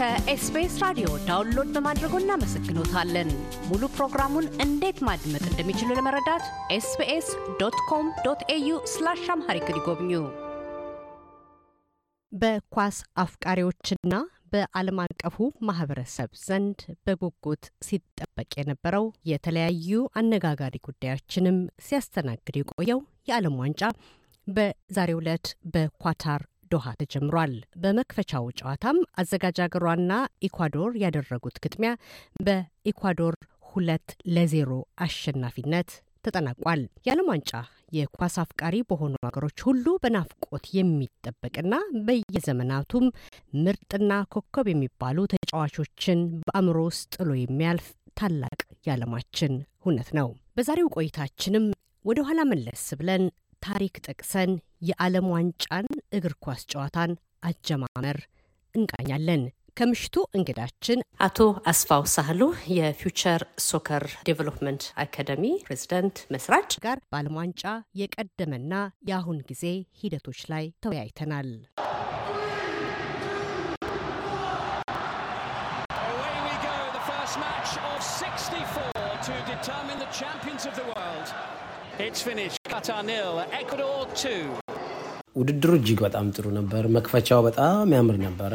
ከ SBS ራዲዮ download በማድረጎ እናመሰግኖታለን። ሙሉ ፕሮግራሙን እንዴት ማድመጥ እንደሚችሉ ለመረዳት SBS dot com dot au slash Amharic ይጎብኙ። በኳስ አፍቃሪዎችና በዓለም አቀፉ ማህበረሰብ ዘንድ በጉጉት ሲጠበቅ የነበረው የተለያዩ አነጋጋሪ ጉዳዮችንም ሲያስተናግድ የቆየው የዓለም ዋንጫ በዛሬው ዕለት በኳታር ዶሃ ተጀምሯል። በመክፈቻው ጨዋታም አዘጋጅ አገሯና ኢኳዶር ያደረጉት ግጥሚያ በኢኳዶር ሁለት ለዜሮ አሸናፊነት ተጠናቋል። የዓለም ዋንጫ የኳስ አፍቃሪ በሆኑ ሀገሮች ሁሉ በናፍቆት የሚጠበቅና በየዘመናቱም ምርጥና ኮከብ የሚባሉ ተጫዋቾችን በአእምሮ ውስጥ ጥሎ የሚያልፍ ታላቅ የዓለማችን ሁነት ነው። በዛሬው ቆይታችንም ወደ ኋላ መለስ ብለን ታሪክ ጠቅሰን የዓለም ዋንጫን እግር ኳስ ጨዋታን አጀማመር እንቃኛለን። ከምሽቱ እንግዳችን አቶ አስፋው ሳህሉ የ Future Soccer Development Academy ፕሬዝዳንት መስራች ጋር በዓለም ዋንጫ የቀደመና የአሁን ጊዜ ሂደቶች ላይ ተወያይተናል። match of 64 to determine the champions of the world. It's finished. Qatar nil, Ecuador 2. ውድድሩ እጅግ በጣም ጥሩ ነበር። መክፈቻው በጣም ያምር ነበረ።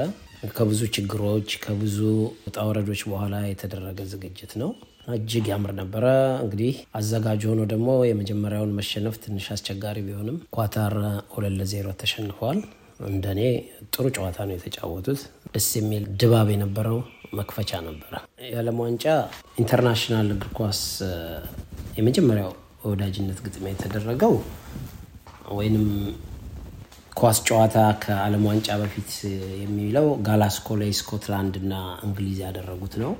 ከብዙ ችግሮች ከብዙ ውጣ ወረዶች በኋላ የተደረገ ዝግጅት ነው። እጅግ ያምር ነበረ። እንግዲህ አዘጋጅ ሆኖ ደግሞ የመጀመሪያውን መሸነፍ ትንሽ አስቸጋሪ ቢሆንም ኳታር ሁለት ለዜሮ ተሸንፈዋል። እንደኔ ጥሩ ጨዋታ ነው የተጫወቱት። ደስ የሚል ድባብ የነበረው መክፈቻ ነበረ። የዓለም ዋንጫ international እግር ኳስ የመጀመሪያው ወዳጅነት ግጥሚያ የተደረገው ወይንም ኳስ ጨዋታ ከዓለም ዋንጫ በፊት የሚለው ግላስጎው ላይ ስኮትላንድ እና እንግሊዝ ያደረጉት ነው።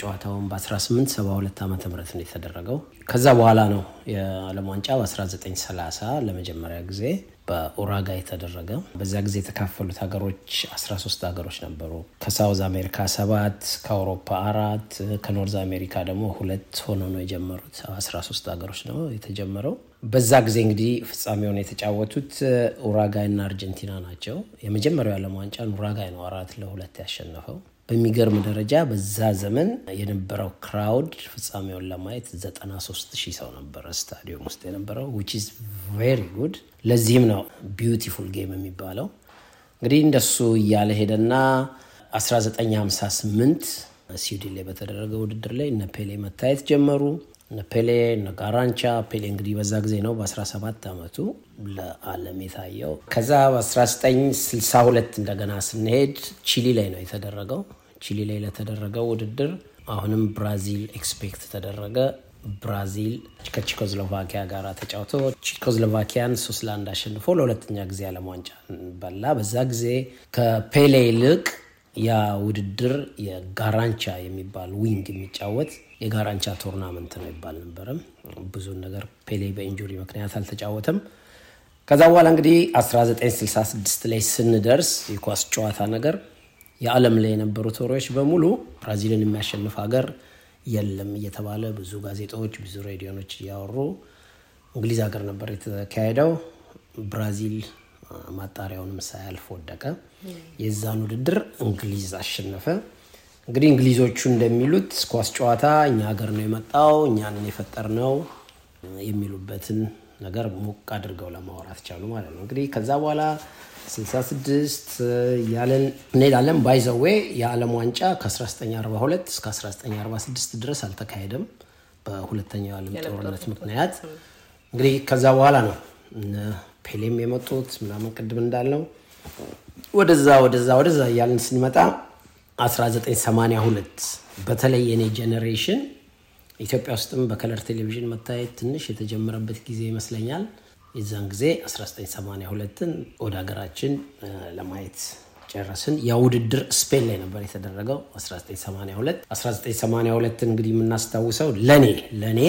ጨዋታውን በ1872 ዓ ም ነው የተደረገው። ከዛ በኋላ ነው የዓለም ዋንጫ በ1930 ለመጀመሪያ ጊዜ በኡራጋይ የተደረገ። በዛ ጊዜ የተካፈሉት ሀገሮች 13 ሀገሮች ነበሩ። ከ South America ሰባት፣ ከአውሮፓ አራት፣ ከ North America ደግሞ ሁለት ሆኖ ነው የጀመሩት። 13 ሀገሮች ነው የተጀመረው። በዛ ጊዜ እንግዲህ ፍጻሜውን የተጫወቱት ኡራጋይ እና አርጀንቲና ናቸው። የመጀመሪያው የዓለም ዋንጫን ኡራጋይ ነው አራት ለሁለት ያሸነፈው። በሚገርም ደረጃ በዛ ዘመን የነበረው crowd ፍጻሜውን ለማየት 93 ሺህ ሰው ነበረ ስታዲየም ውስጥ የነበረው which is very good። ለዚህም ነው beautiful game የሚባለው። እንግዲህ እንደሱ እያለ ሄደና 1958 ስዊድን ላይ በተደረገ ውድድር ላይ እነ ፔሌ መታየት ጀመሩ። እነ ፔሌ እነ ጋራንቻ ፔሌ እንግዲህ በዛ ጊዜ ነው በ17 ዓመቱ ለዓለም የታየው። ከዛ በ1962 እንደገና ስንሄድ ቺሊ ላይ ነው የተደረገው። ቺሊ ላይ ለተደረገው ውድድር አሁንም ብራዚል expect ተደረገ። ብራዚል ከቺኮዝሎቫኪያ ጋር ተጫውቶ ቺኮዝሎቫኪያን ሶስት ለአንድ አሸንፎ ለሁለተኛ ጊዜ ዓለም ዋንጫ በላ። በዛ ጊዜ ከፔሌ ይልቅ ያ ውድድር የጋራንቻ የሚባል wing የሚጫወት የጋራንቻ tournament ነው ይባል ነበረም። ብዙን ነገር ፔሌ በ injury ምክንያት አልተጫወተም። ከዛ በኋላ እንግዲህ 1966 ላይ ስንደርስ የኳስ ጨዋታ ነገር የዓለም ላይ የነበሩት ወሬዎች በሙሉ ብራዚልን የሚያሸንፍ ሀገር የለም እየተባለ ብዙ ጋዜጦች፣ ብዙ ሬዲዮኖች እያወሩ እንግሊዝ ሀገር ነበር የተካሄደው። ብራዚል ማጣሪያውንም ሳያልፍ ወደቀ። የዛን ውድድር እንግሊዝ አሸነፈ። እንግዲህ እንግሊዞቹ እንደሚሉት ኳስ ጨዋታ እኛ ሀገር ነው የመጣው እኛንን የፈጠር ነው የሚሉበትን ነገር ሞቅ አድርገው ለማውራት ቻሉ ማለት ነው። እንግዲህ ከዛ በኋላ 66 ያለን እንሄዳለን። by the way የዓለም ዋንጫ ከ1942 እስከ 1946 ድረስ አልተካሄደም በሁለተኛው የዓለም ጦርነት ምክንያት። እንግዲህ ከዛ በኋላ ነው ፔሌም የመጡት ምናምን ቅድም እንዳልነው ወደዛ ወደዛ ወደዛ እያለን ስንመጣ 1982 በተለይ የኔ generation ኢትዮጵያ ውስጥም በ color ቴሌቪዥን መታየት ትንሽ የተጀመረበት ጊዜ ይመስለኛል። የዛን ጊዜ 1982ን ወደ ሀገራችን ለማየት ጨረስን። ያ ውድድር ስፔን ላይ ነበር የተደረገው 1982 1982 እንግዲህ የምናስታውሰው ለኔ ለኔ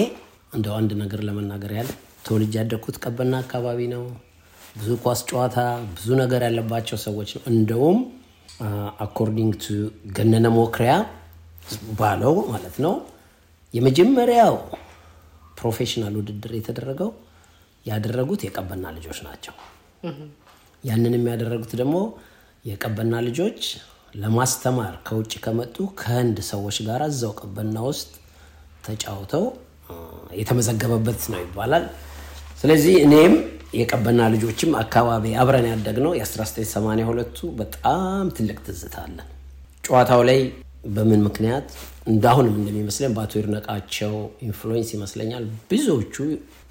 እንደው አንድ ነገር ለመናገር ያህል ተወልጄ ያደግኩት ቀበና አካባቢ ነው። ብዙ ኳስ ጨዋታ ብዙ ነገር ያለባቸው ሰዎች ነው። እንደውም according to ገነነ መኩሪያ ባለው ማለት ነው የመጀመሪያው professional ውድድር የተደረገው ያደረጉት የቀበና ልጆች ናቸው። ያንን የሚያደረጉት ደግሞ የቀበና ልጆች ለማስተማር ከውጭ ከመጡ ከህንድ ሰዎች ጋር እዛው ቀበና ውስጥ ተጫውተው የተመዘገበበት ነው ይባላል። ስለዚህ እኔም የቀበና ልጆችም አካባቢ አብረን ያደግነው የ1982ቱ በጣም ትልቅ ትዝታ አለን። ጨዋታው ላይ በምን ምክንያት እንዳሁንም እንደሚመስለኝ በአቶ ይድነቃቸው influence ይመስለኛል ብዙዎቹ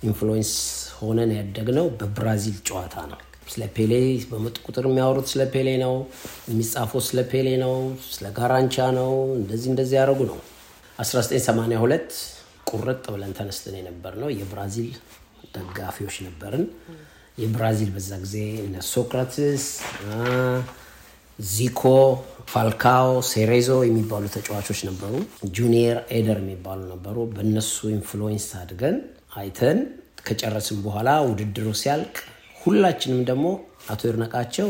influence ሆነን ያደግነው በብራዚል ጨዋታ ነው። ስለ ፔሌ በመጡ ቁጥር የሚያወሩት ስለ ፔሌ ነው፣ የሚጻፈው ስለ ፔሌ ነው፣ ስለ ጋራንቻ ነው። እንደዚህ እንደዚህ ያደረጉ ነው። 1982 ቁርጥ ብለን ተነስተን የነበር ነው የብራዚል ደጋፊዎች ነበርን። የብራዚል በዛ ጊዜ እነ ሶክራትስ፣ ዚኮ፣ ፋልካኦ፣ ሴሬዞ የሚባሉ ተጫዋቾች ነበሩ። ጁኒየር ኤደር የሚባሉ ነበሩ። በእነሱ influence አድገን አይተን ከጨረስን በኋላ ውድድሩ ሲያልቅ ሁላችንም ደግሞ አቶ ይድነቃቸው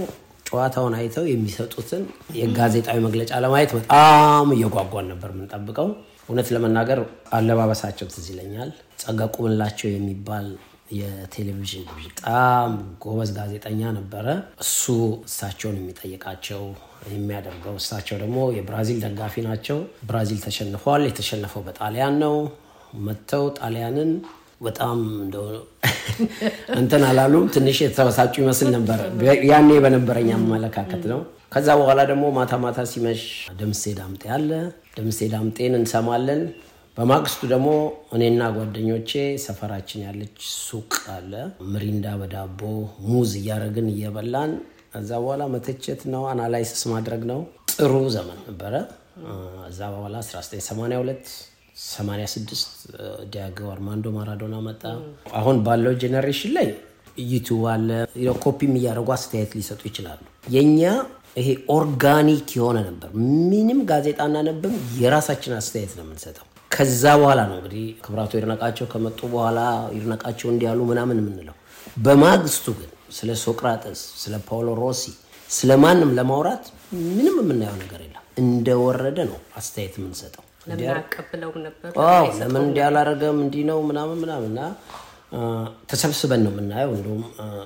ጨዋታውን አይተው የሚሰጡትን የጋዜጣዊ መግለጫ ለማየት በጣም እየጓጓን ነበር የምንጠብቀው። እውነት ለመናገር አለባበሳቸው ትዝ ይለኛል። ጸጋ ቁምላቸው የሚባል የቴሌቪዥን በጣም ጎበዝ ጋዜጠኛ ነበረ። እሱ እሳቸውን የሚጠይቃቸው የሚያደርገው እሳቸው ደግሞ የብራዚል ደጋፊ ናቸው። ብራዚል ተሸንፏል። የተሸነፈው በጣሊያን ነው። መጥተው ጣሊያንን በጣም እንትን አላሉም። ትንሽ የተበሳጩ ይመስል ነበር ያኔ በነበረኝ አመለካከት ነው። ከዛ በኋላ ደግሞ ማታ ማታ ሲመሽ ደምሴ ዳምጤ አለ። ደምሴ ዳምጤን እንሰማለን። በማግስቱ ደግሞ እኔና ጓደኞቼ ሰፈራችን ያለች ሱቅ አለ። ምሪንዳ በዳቦ ሙዝ እያደረግን እየበላን ከዛ በኋላ መተቸት ነው፣ analysis ማድረግ ነው። ጥሩ ዘመን ነበረ። እዛ በኋላ 1982 86 ዲያጎ አርማንዶ ማራዶና መጣ። አሁን ባለው generation ላይ YouTube አለ፣ ኮፒም እያደረጉ አስተያየት ሊሰጡ ይችላሉ። የኛ ይሄ organic የሆነ ነበር። ምንም ጋዜጣ እናነብም፣ የራሳችን አስተያየት ነው የምንሰጠው። ከዛ በኋላ ነው እንግዲህ ክቡር አቶ ይድነቃቸው ከመጡ በኋላ ይድነቃቸው እንዲህ አሉ ምናምን የምንለው። በማግስቱ ግን ስለ ሶቅራጠስ፣ ስለ ፓውሎ ሮሲ፣ ስለ ማንም ለማውራት ምንም የምናየው ነገር የለም። እንደወረደ ነው አስተያየት የምንሰጠው። ለምን አቀብለውም ነበር? ለምን እንዲህ አላረገም እንዲህ ነው ምናምን ምናምን እና ተሰብስበን ነው የምናየው። እንዲሁም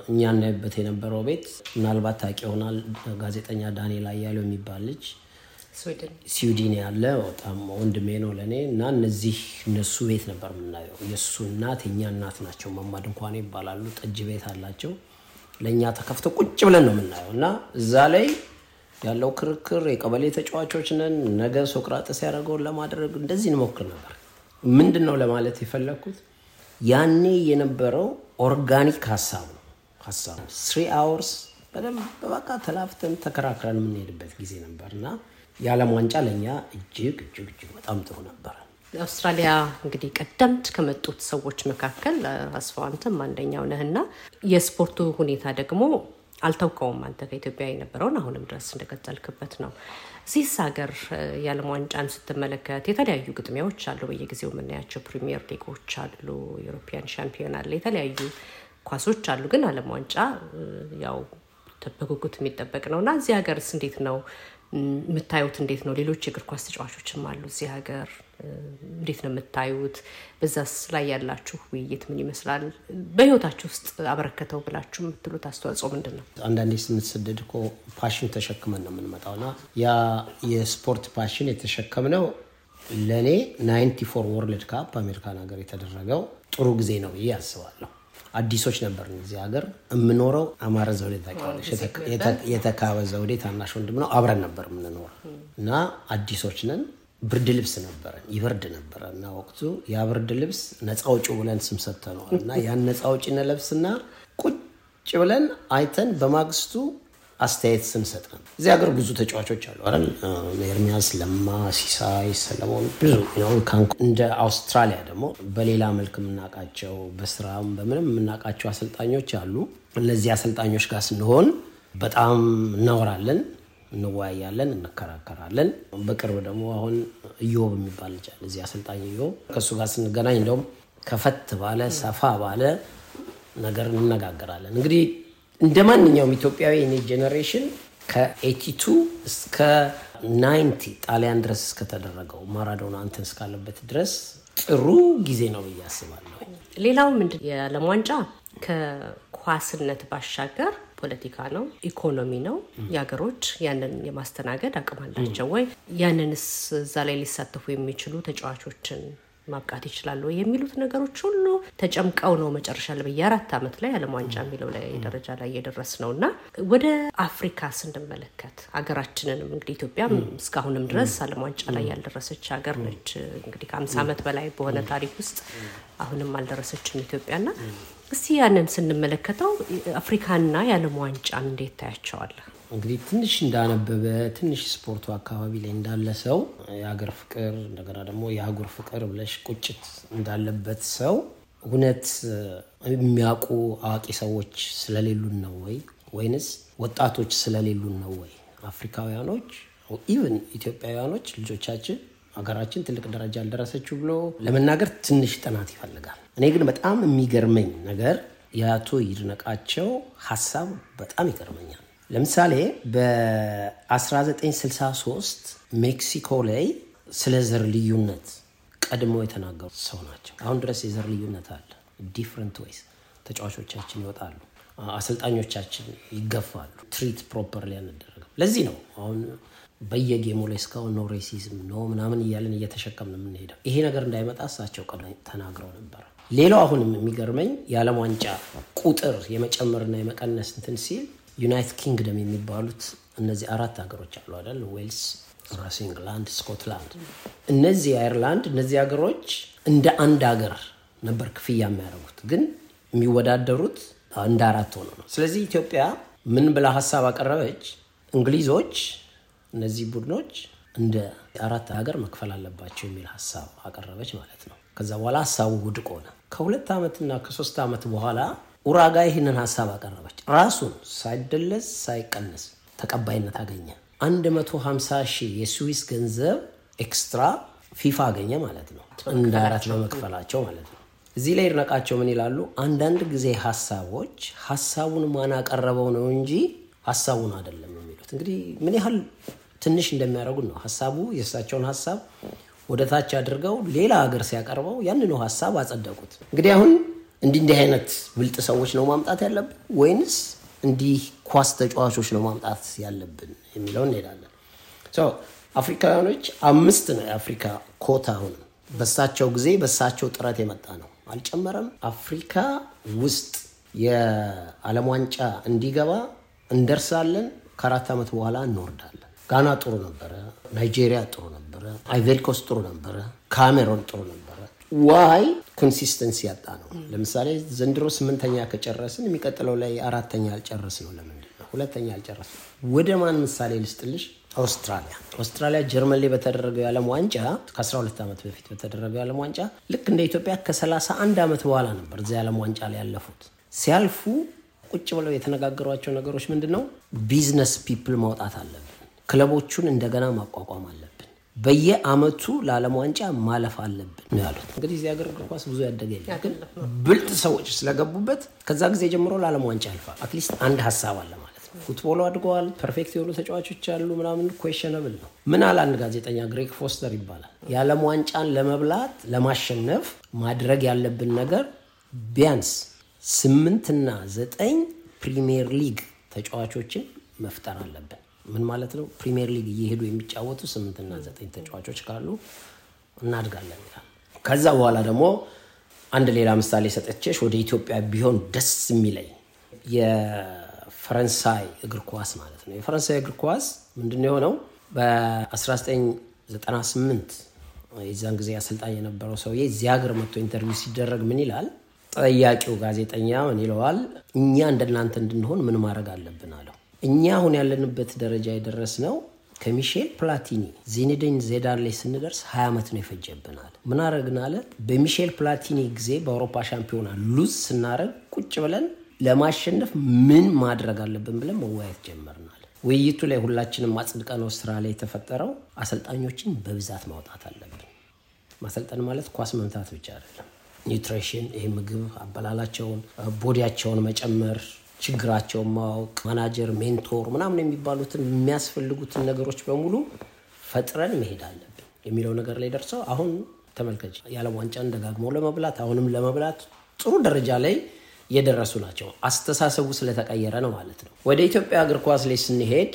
እኛ እናይበት የነበረው ቤት ምናልባት ታውቂ ይሆናል ጋዜጠኛ ዳንኤል አያሌው የሚባል ልጅ ስዊድን ያለ በጣም ወንድሜ ነው ለእኔ እና እነዚህ እነሱ ቤት ነበር የምናየው። የእሱ እናት የእኛ እናት ናቸው። መማ ድንኳኔ ይባላሉ። ጠጅ ቤት አላቸው። ለእኛ ተከፍተው ቁጭ ብለን ነው የምናየው እና እዛ ላይ ያለው ክርክር የቀበሌ ተጫዋቾች ነን፣ ነገ ሶቅራጥስ ያደረገውን ለማድረግ እንደዚህ እንሞክር ነበር። ምንድን ነው ለማለት የፈለግኩት ያኔ የነበረው organic ሀሳብ ነው። ሀሳቡ three hours በደንብ በቃ ተላፍተን ተከራክረን የምንሄድበት ጊዜ ነበር እና የዓለም ዋንጫ ለእኛ እጅግ እጅግ እጅግ በጣም ጥሩ ነበር። አውስትራሊያ እንግዲህ ቀደምት ከመጡት ሰዎች መካከል አስፋው አንተም አንደኛው ነህና የስፖርቱ ሁኔታ ደግሞ አልተውከውም። አንተ ከኢትዮጵያ የነበረውን አሁንም ድረስ እንደቀጠልክበት ነው። እዚህስ ሀገር የዓለም ዋንጫን ስትመለከት የተለያዩ ግጥሚያዎች አሉ። በየጊዜው የምናያቸው ፕሪሚየር ሊጎች አሉ፣ European champion አለ፣ የተለያዩ ኳሶች አሉ። ግን ዓለም ዋንጫ ያው በጉጉት የሚጠበቅ ነው እና እዚህ ሀገርስ እንዴት ነው የምታዩት? እንዴት ነው? ሌሎች የእግር ኳስ ተጫዋቾችም አሉ እዚህ ሀገር እንዴት ነው የምታዩት? በዛስ ላይ ያላችሁ ውይይት ምን ይመስላል? በህይወታችሁ ውስጥ አበረከተው ብላችሁ የምትሉት አስተዋጽኦ ምንድን ነው? አንዳንዴ ስንሰደድ እኮ passion ተሸክመን ነው የምንመጣው እና ያ የስፖርት passion የተሸከምነው ለእኔ ninety four World Cup አሜሪካን ሀገር የተደረገው ጥሩ ጊዜ ነው ብዬ አስባለሁ። አዲሶች ነበር እዚህ ሀገር የምኖረው። አማረ ዘውዴ ታውቂዋለሽ? የተካበ ዘውዴ ታናሽ ወንድም ነው። አብረን ነበር የምንኖረው እና አዲሶች ነን። ብርድ ልብስ ነበረን፣ ይበርድ ነበረ እና ወቅቱ ያ ብርድ ልብስ ነፃ አውጪ ብለን ስም ሰጥተነዋል እና ያን ነፃ አውጪ እንለብስና ቁጭ ብለን አይተን በማግስቱ አስተያየት ስንሰጥ ነው። እዚህ ሀገር ብዙ ተጫዋቾች አሉ አይደል? ኤርሚያስ ለማ፣ ሲሳይ ሰለሞን፣ ብዙ እንደ አውስትራሊያ ደግሞ በሌላ መልክ የምናውቃቸው በስራም በምንም የምናውቃቸው አሰልጣኞች አሉ። እነዚህ አሰልጣኞች ጋር ስንሆን በጣም እናወራለን፣ እንወያያለን፣ እንከራከራለን። በቅርብ ደግሞ አሁን እዮብ የሚባል ልጅ አለ እዚህ አሰልጣኝ እዮብ። ከእሱ ጋር ስንገናኝ እንደውም ከፈት ባለ ሰፋ ባለ ነገር እንነጋገራለን እንግዲህ እንደ ማንኛውም ኢትዮጵያዊ እኔ generation ከ eighty two እስከ ninety ጣሊያን ድረስ እስከተደረገው ማራዶና እንትን እስካለበት ድረስ ጥሩ ጊዜ ነው ብዬ አስባለሁ። ሌላው ምንድን የዓለም ዋንጫ ከኳስነት ባሻገር ፖለቲካ ነው፣ ኢኮኖሚ ነው። የሀገሮች ያንን የማስተናገድ አቅም አላቸው ወይ? ያንንስ እዛ ላይ ሊሳተፉ የሚችሉ ተጫዋቾችን ማብቃት ይችላሉ የሚሉት ነገሮች ሁሉ ተጨምቀው ነው መጨረሻ ላይ በየአራት ዓመት ላይ ዓለም ዋንጫ የሚለው ላይ ደረጃ ላይ እየደረስ ነው እና ወደ አፍሪካ ስንመለከት ሀገራችንንም እንግዲህ ኢትዮጵያ እስካሁንም ድረስ ዓለም ዋንጫ ላይ ያልደረሰች ሀገር ነች። እንግዲህ ከአምሳ ዓመት በላይ በሆነ ታሪክ ውስጥ አሁንም አልደረሰችም ኢትዮጵያና እስቲ ያንን ስንመለከተው አፍሪካና የዓለም ዋንጫን እንዴት ታያቸዋለህ? እንግዲህ ትንሽ እንዳነበበ ትንሽ ስፖርቱ አካባቢ ላይ እንዳለ ሰው የሀገር ፍቅር እንደገና ደግሞ የአህጉር ፍቅር ብለሽ ቁጭት እንዳለበት ሰው እውነት የሚያውቁ አዋቂ ሰዎች ስለሌሉን ነው ወይ ወይንስ ወጣቶች ስለሌሉን ነው ወይ? አፍሪካውያኖች even ኢትዮጵያውያኖች ልጆቻችን ሀገራችን ትልቅ ደረጃ አልደረሰችው ብሎ ለመናገር ትንሽ ጥናት ይፈልጋል። እኔ ግን በጣም የሚገርመኝ ነገር የአቶ ይድነቃቸው ሀሳብ በጣም ይገርመኛል። ለምሳሌ በ1963 ሜክሲኮ ላይ ስለ ዘር ልዩነት ቀድሞ የተናገሩ ሰው ናቸው። አሁን ድረስ የዘር ልዩነት አለ። different ways ተጫዋቾቻችን ይወጣሉ፣ አሰልጣኞቻችን ይገፋሉ፣ treat properly አንደረግም። ለዚህ ነው አሁን በየ game ኡ ላይ እስካሁን no racism no ምናምን እያለን እየተሸከምን የምንሄደው። ይሄ ነገር እንዳይመጣ እሳቸው ተናግረው ነበር። ሌላው አሁንም የሚገርመኝ የዓለም ዋንጫ ቁጥር የመጨመርና የመቀነስ እንትን ሲል ዩናይትድ ኪንግደም የሚባሉት እነዚህ አራት ሀገሮች አሉ አይደል? ዌልስ፣ ራሱ ኢንግላንድ፣ ስኮትላንድ፣ እነዚህ አይርላንድ፣ እነዚህ ሀገሮች እንደ አንድ ሀገር ነበር ክፍያ የሚያደርጉት፣ ግን የሚወዳደሩት እንደ አራት ሆነ ነው። ስለዚህ ኢትዮጵያ ምን ብላ ሀሳብ አቀረበች? እንግሊዞች እነዚህ ቡድኖች እንደ አራት ሀገር መክፈል አለባቸው የሚል ሀሳብ አቀረበች ማለት ነው። ከዛ በኋላ ሀሳቡ ውድቅ ሆነ። ከሁለት ዓመትና ከሶስት ዓመት በኋላ ኡራጓይ ይህንን ሀሳብ አቀረበች። ራሱን ሳይደለዝ ሳይቀነስ ተቀባይነት አገኘ። 150 ሺህ የስዊስ ገንዘብ extra ፊፋ አገኘ ማለት ነው፣ እንደ አራት በመክፈላቸው ማለት ነው። እዚህ ላይ ይድነቃቸው ምን ይላሉ? አንዳንድ ጊዜ ሀሳቦች ሀሳቡን ማን አቀረበው ነው እንጂ ሀሳቡን አይደለም የሚሉት። እንግዲህ ምን ያህል ትንሽ እንደሚያደርጉት ነው። ሀሳቡ የእሳቸውን ሀሳብ ወደ ታች አድርገው ሌላ ሀገር ሲያቀርበው ያንኑ ሀሳብ አጸደቁት። እንግዲህ አሁን እንዲህ እንዲህ አይነት ብልጥ ሰዎች ነው ማምጣት ያለብን ወይንስ እንዲህ ኳስ ተጫዋቾች ነው ማምጣት ያለብን የሚለው እንሄዳለን። አፍሪካውያኖች አምስት ነው የአፍሪካ ኮታ አሁንም በሳቸው ጊዜ በሳቸው ጥረት የመጣ ነው፣ አልጨመረም። አፍሪካ ውስጥ የዓለም ዋንጫ እንዲገባ እንደርሳለን፣ ከአራት ዓመት በኋላ እንወርዳለን። ጋና ጥሩ ነበረ፣ ናይጄሪያ ጥሩ ነበረ፣ አይቮሪኮስት ጥሩ ነበረ፣ ካሜሮን ጥሩ ነበረ። why consistency ያጣ ነው። ለምሳሌ ዘንድሮ ስምንተኛ ከጨረስን የሚቀጥለው ላይ አራተኛ አልጨረስ ነው። ለምንድን ነው ሁለተኛ አልጨረስ? ወደ ማን ምሳሌ ልስጥልሽ? አውስትራሊያ አውስትራሊያ ጀርመን ላይ በተደረገው የዓለም ዋንጫ ከ12 ዓመት በፊት በተደረገው የዓለም ዋንጫ ልክ እንደ ኢትዮጵያ ከ31 ዓመት በኋላ ነበር እዚያ የዓለም ዋንጫ ላይ ያለፉት። ሲያልፉ ቁጭ ብለው የተነጋገሯቸው ነገሮች ምንድን ነው? business people ማውጣት አለብን፣ ክለቦቹን እንደገና ማቋቋም አለብን፣ በየአመቱ ለዓለም ዋንጫ ማለፍ አለብን ነው ያሉት። እንግዲህ እዚህ ሀገር እግር ኳስ ብዙ ያደገ ግን ብልጥ ሰዎች ስለገቡበት ከዛ ጊዜ ጀምሮ ለዓለም ዋንጫ ያልፋል። at least አንድ ሀሳብ አለ ማለት ነው። football ኡ አድገዋል። perfect የሆኑ ተጫዋቾች አሉ ምናምን questionable ነው። ምን አለ አንድ ጋዜጠኛ ግሬግ ፎስተር ይባላል። የዓለም ዋንጫን ለመብላት ለማሸነፍ ማድረግ ያለብን ነገር ቢያንስ ስምንትና ዘጠኝ ፕሪሚየር ሊግ ተጫዋቾችን መፍጠር አለብን። ምን ማለት ነው? ፕሪሚየር ሊግ እየሄዱ የሚጫወቱ ስምንትና ዘጠኝ ተጫዋቾች ካሉ እናድጋለን ይላል። ከዛ በኋላ ደግሞ አንድ ሌላ ምሳሌ ሰጠቼሽ ወደ ኢትዮጵያ ቢሆን ደስ የሚለኝ የፈረንሳይ እግር ኳስ ማለት ነው። የፈረንሳይ እግር ኳስ ምንድን ነው የሆነው? በ1998 የዛን ጊዜ አሰልጣኝ የነበረው ሰውዬ እዚህ ሀገር መጥቶ interview ሲደረግ ምን ይላል? ጠያቂው ጋዜጠኛ ምን ይለዋል? እኛ እንደናንተ እንድንሆን ምን ማድረግ አለብን አለው። እኛ አሁን ያለንበት ደረጃ የደረስነው ከሚሼል ፕላቲኒ ዚኔዲን ዚዳን ላይ ስንደርስ ሀያ ዓመት ነው የፈጀብናል። ምን አረግን አለ። በሚሼል ፕላቲኒ ጊዜ በአውሮፓ ሻምፒዮና lose ስናደርግ ቁጭ ብለን ለማሸነፍ ምን ማድረግ አለብን ብለን መወያየት ጀመርናል። ውይይቱ ላይ ሁላችንም አጽድቀነው ስራ ላይ የተፈጠረው አሰልጣኞችን በብዛት ማውጣት አለብን። ማሰልጠን ማለት ኳስ መምታት ብቻ አይደለም። nutrition፣ ይህ ምግብ አበላላቸውን፣ body ያቸውን መጨመር ችግራቸውን ማወቅ፣ manager፣ mentor ምናምን የሚባሉትን የሚያስፈልጉትን ነገሮች በሙሉ ፈጥረን መሄድ አለብን የሚለው ነገር ላይ ደርሰው አሁን ተመልከች የዓለም ዋንጫን ደጋግመው ለመብላት አሁንም ለመብላት ጥሩ ደረጃ ላይ የደረሱ ናቸው። አስተሳሰቡ ስለተቀየረ ነው ማለት ነው። ወደ ኢትዮጵያ እግር ኳስ ላይ ስንሄድ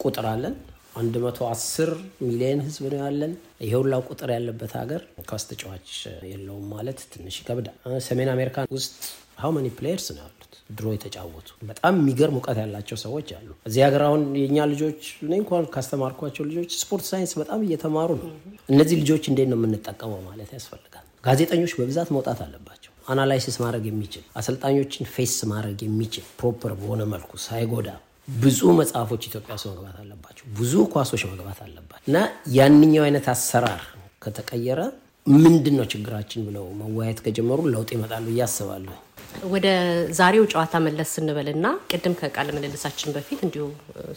ቁጥር አለን 110 ሚሊዮን ህዝብ ነው ያለን። ይሄ ቁጥር ያለበት ሀገር ኳስ ተጫዋች የለውም ማለት ትንሽ ይከብዳል። ሰሜን አሜሪካ ውስጥ how many players ነው ድሮ የተጫወቱ በጣም የሚገርም እውቀት ያላቸው ሰዎች አሉ። እዚህ ሀገር አሁን የእኛ ልጆች እኔ እንኳን ካስተማርኳቸው ልጆች sport science በጣም እየተማሩ ነው። እነዚህ ልጆች እንዴት ነው የምንጠቀመው ማለት ያስፈልጋል። ጋዜጠኞች በብዛት መውጣት አለባቸው። analysis ማድረግ የሚችል አሰልጣኞችን face ማድረግ የሚችል proper በሆነ መልኩ ሳይጎዳ ብዙ መጽሐፎች ኢትዮጵያ ውስጥ መግባት አለባቸው። ብዙ ኳሶች መግባት አለባቸው እና ያንኛው አይነት አሰራር ከተቀየረ ምንድን ነው ችግራችን ብለው መወያየት ከጀመሩ ለውጥ ይመጣሉ ብዬ አስባለሁ። ወደ ዛሬው ጨዋታ መለስ ስንበልና ቅድም ከቃለ ምልልሳችን በፊት እንዲሁ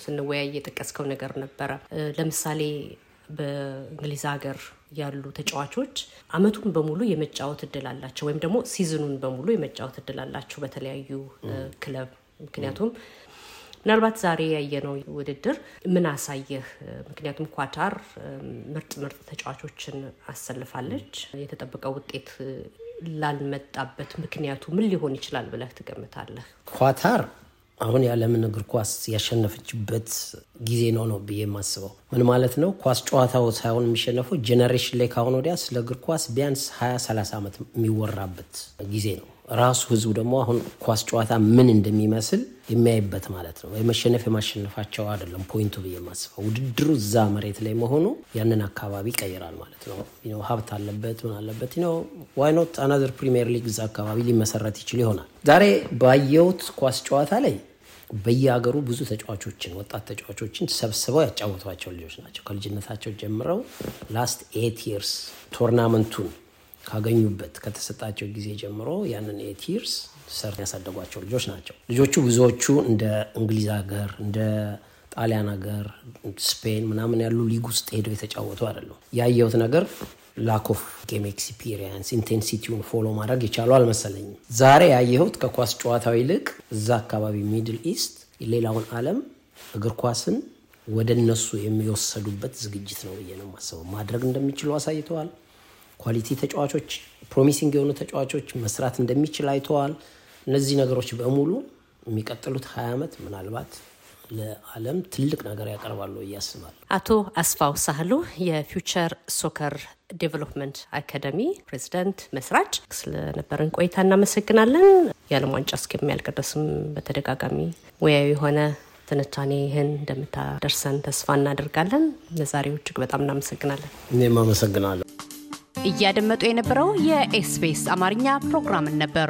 ስንወያይ የጠቀስከው ነገር ነበረ። ለምሳሌ በእንግሊዝ ሀገር ያሉ ተጫዋቾች አመቱን በሙሉ የመጫወት እድል አላቸው፣ ወይም ደግሞ ሲዝኑን በሙሉ የመጫወት እድል አላቸው በተለያዩ ክለብ ምክንያቱም ምናልባት ዛሬ ያየነው ውድድር ምን አሳየህ? ምክንያቱም ኳታር ምርጥ ምርጥ ተጫዋቾችን አሰልፋለች። የተጠበቀው ውጤት ላልመጣበት ምክንያቱ ምን ሊሆን ይችላል ብለህ ትገምታለህ? ኳታር አሁን የዓለምን እግር ኳስ ያሸነፈችበት ጊዜ ነው ነው ብዬ የማስበው። ምን ማለት ነው? ኳስ ጨዋታው ሳይሆን የሚሸነፈው generation ላይ ካሁን ወዲያ ስለ እግር ኳስ ቢያንስ 20 30 ዓመት የሚወራበት ጊዜ ነው። ራሱ ህዝቡ ደግሞ አሁን ኳስ ጨዋታ ምን እንደሚመስል የሚያይበት ማለት ነው። የመሸነፍ የማሸነፋቸው አይደለም point ኡ ብዬ የማስበው ውድድሩ እዛ መሬት ላይ መሆኑ ያንን አካባቢ ይቀይራል ማለት ነው። ሀብት አለበት ምን አለበት why not another premier league እዛ አካባቢ ሊመሰረት ይችል ይሆናል። ዛሬ ባየሁት ኳስ ጨዋታ ላይ በየሀገሩ ብዙ ተጫዋቾችን ወጣት ተጫዋቾችን ሰብስበው ያጫወቷቸው ልጆች ናቸው። ከልጅነታቸው ጀምረው last eight years tournament ኡን ካገኙበት ከተሰጣቸው ጊዜ ጀምሮ ያንን eight years ሰር ያሳደጓቸው ልጆች ናቸው። ልጆቹ ብዙዎቹ እንደ እንግሊዝ ሀገር እንደ ጣሊያን ሀገር ስፔን ምናምን ያሉ ሊግ ውስጥ ሄደው የተጫወቱ አይደለም። ያየሁት ነገር lack of game experience intensity ውን follow ማድረግ የቻሉ አልመሰለኝም። ዛሬ ያየሁት ከኳስ ጨዋታው ይልቅ እዛ አካባቢ Middle East ሌላውን ዓለም እግር ኳስን ወደ እነሱ የሚወሰዱበት ዝግጅት ነው ብዬ ነው የማስበው። ማድረግ እንደሚችሉ አሳይተዋል። quality ተጫዋቾች፣ promising የሆኑ ተጫዋቾች መስራት እንደሚችል አይተዋል። እነዚህ ነገሮች በሙሉ የሚቀጥሉት ሀያ ዓመት ምናልባት ለዓለም ትልቅ ነገር ያቀርባሉ ያስብላል። አቶ አስፋው ሳህሉ የ Future Soccer Development Academy ፕሬዚዳንት መስራች፣ ስለነበረን ቆይታ እናመሰግናለን። የዓለም ዋንጫ እስከሚያልቅ ድረስም በተደጋጋሚ ሙያዊ የሆነ ትንታኔ ይህን እንደምታደርሰን ተስፋ እናደርጋለን። ለዛሬው እጅግ በጣም እናመሰግናለን። እኔም አመሰግናለሁ። እያደመጡ የነበረው የኤስቢኤስ አማርኛ ፕሮግራምን ነበር።